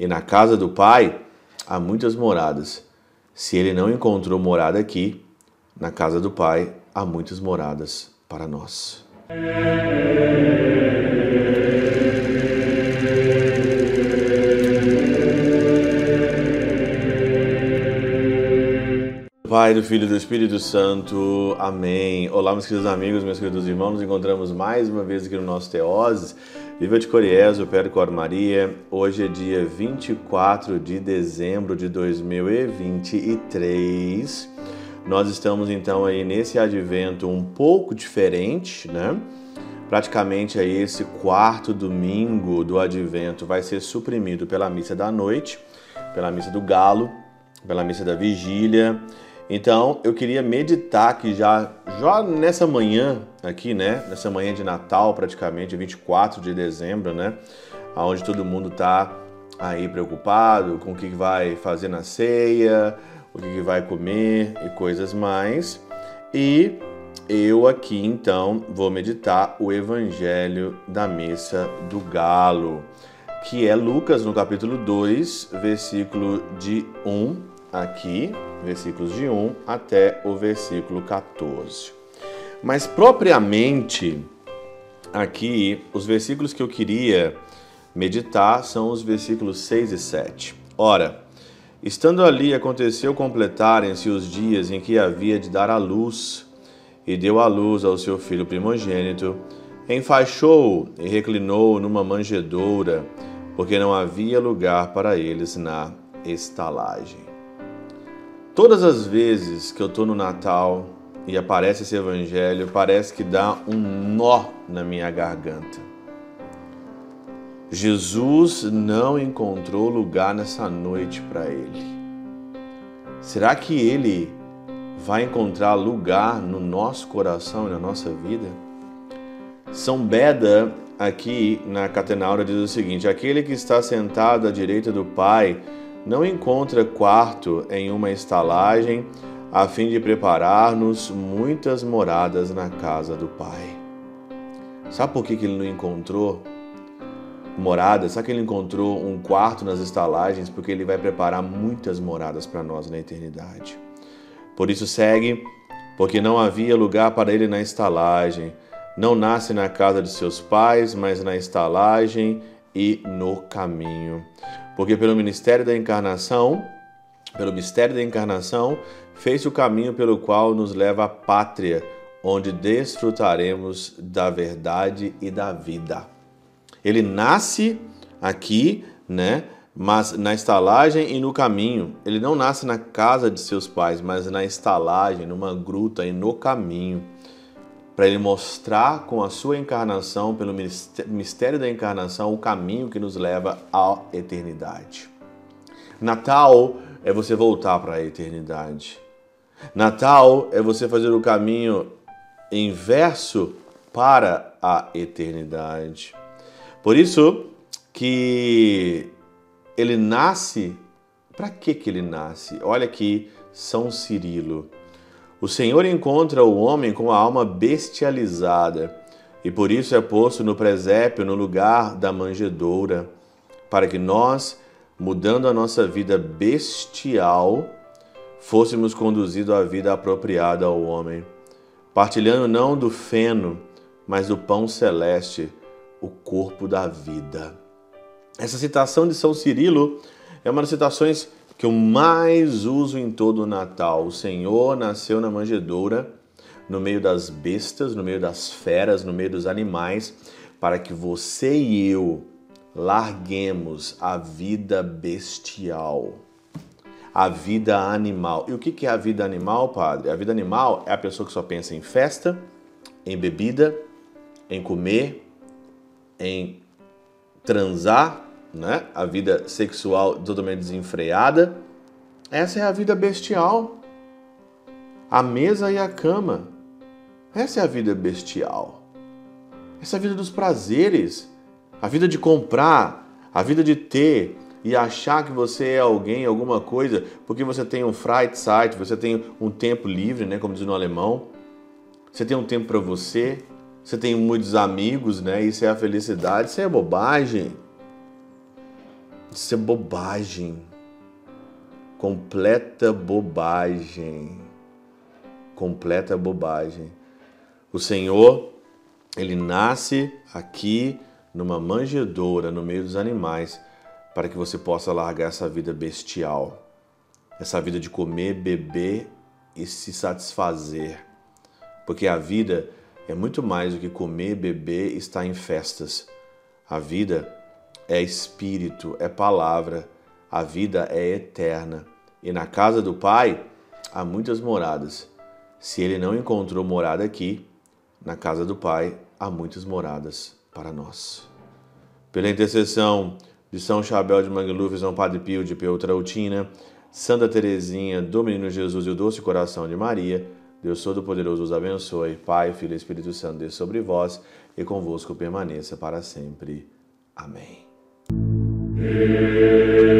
E na casa do Pai há muitas moradas. Se ele não encontrou morada aqui, na casa do Pai há muitas moradas para nós. Pai, do Filho e do Espírito Santo. Amém. Olá, meus queridos amigos, meus queridos irmãos. Nos encontramos mais uma vez aqui no nosso Teoses. Viva de Coriésio, Percor Maria. Hoje é dia 24 de dezembro de 2023. Nós estamos então aí nesse advento um pouco diferente, né? Praticamente aí esse quarto domingo do advento vai ser suprimido pela missa da noite, pela missa do galo, pela missa da vigília então, eu queria meditar que já, já nessa manhã aqui, né, nessa manhã de Natal, praticamente 24 de dezembro, né, aonde todo mundo está aí preocupado com o que vai fazer na ceia, o que vai comer e coisas mais. E eu aqui então vou meditar o Evangelho da Missa do Galo, que é Lucas no capítulo 2, versículo de 1 aqui, versículos de 1 até o versículo 14. Mas propriamente aqui, os versículos que eu queria meditar são os versículos 6 e 7. Ora, estando ali aconteceu completarem-se os dias em que havia de dar à luz, e deu à luz ao seu filho primogênito, enfaixou e reclinou numa manjedoura, porque não havia lugar para eles na estalagem. Todas as vezes que eu estou no Natal e aparece esse evangelho, parece que dá um nó na minha garganta. Jesus não encontrou lugar nessa noite para ele. Será que ele vai encontrar lugar no nosso coração e na nossa vida? São Beda, aqui na Catenaura, diz o seguinte: aquele que está sentado à direita do Pai não encontra quarto em uma estalagem a fim de preparar-nos muitas moradas na casa do Pai. Sabe por que ele não encontrou moradas? Sabe que ele encontrou um quarto nas estalagens? Porque ele vai preparar muitas moradas para nós na eternidade. Por isso segue, porque não havia lugar para ele na estalagem. Não nasce na casa de seus pais, mas na estalagem e no caminho. Porque pelo ministério da encarnação, pelo mistério da encarnação, fez o caminho pelo qual nos leva à pátria, onde desfrutaremos da verdade e da vida. Ele nasce aqui, né? Mas na estalagem e no caminho. Ele não nasce na casa de seus pais, mas na estalagem, numa gruta e no caminho para ele mostrar com a sua encarnação, pelo mistério da encarnação, o caminho que nos leva à eternidade. Natal é você voltar para a eternidade. Natal é você fazer o caminho inverso para a eternidade. Por isso que ele nasce. Para que que ele nasce? Olha aqui São Cirilo. O Senhor encontra o homem com a alma bestializada e por isso é posto no presépio no lugar da manjedoura, para que nós, mudando a nossa vida bestial, fôssemos conduzidos à vida apropriada ao homem, partilhando não do feno, mas do pão celeste, o corpo da vida. Essa citação de São Cirilo é uma das citações que eu mais uso em todo o Natal. O Senhor nasceu na manjedoura, no meio das bestas, no meio das feras, no meio dos animais, para que você e eu larguemos a vida bestial, a vida animal. E o que é a vida animal, padre? A vida animal é a pessoa que só pensa em festa, em bebida, em comer, em transar, né? a vida sexual totalmente desenfreada. Essa é a vida bestial. A mesa e a cama. Essa é a vida bestial. Essa é a vida dos prazeres, a vida de comprar, a vida de ter e achar que você é alguém, alguma coisa, porque você tem um Freizeit, você tem um tempo livre, né, como diz no alemão. Você tem um tempo para você, você tem muitos amigos, né? Isso é a felicidade, isso é bobagem. Isso é bobagem. Completa bobagem. Completa bobagem. O Senhor, ele nasce aqui numa manjedoura no meio dos animais para que você possa largar essa vida bestial, essa vida de comer, beber e se satisfazer. Porque a vida é muito mais do que comer, beber e estar em festas. A vida é espírito, é palavra, a vida é eterna. E na casa do Pai há muitas moradas. Se ele não encontrou morada aqui, na casa do Pai há muitas moradas para nós. Pela intercessão de São Chabel de Mangluf, São Padre Pio de Peutrautina, Santa Teresinha, do Menino Jesus e o Doce Coração de Maria, Deus Todo-Poderoso os abençoe. Pai, Filho e Espírito Santo, Deus sobre vós e convosco permaneça para sempre. Amém. Yeah.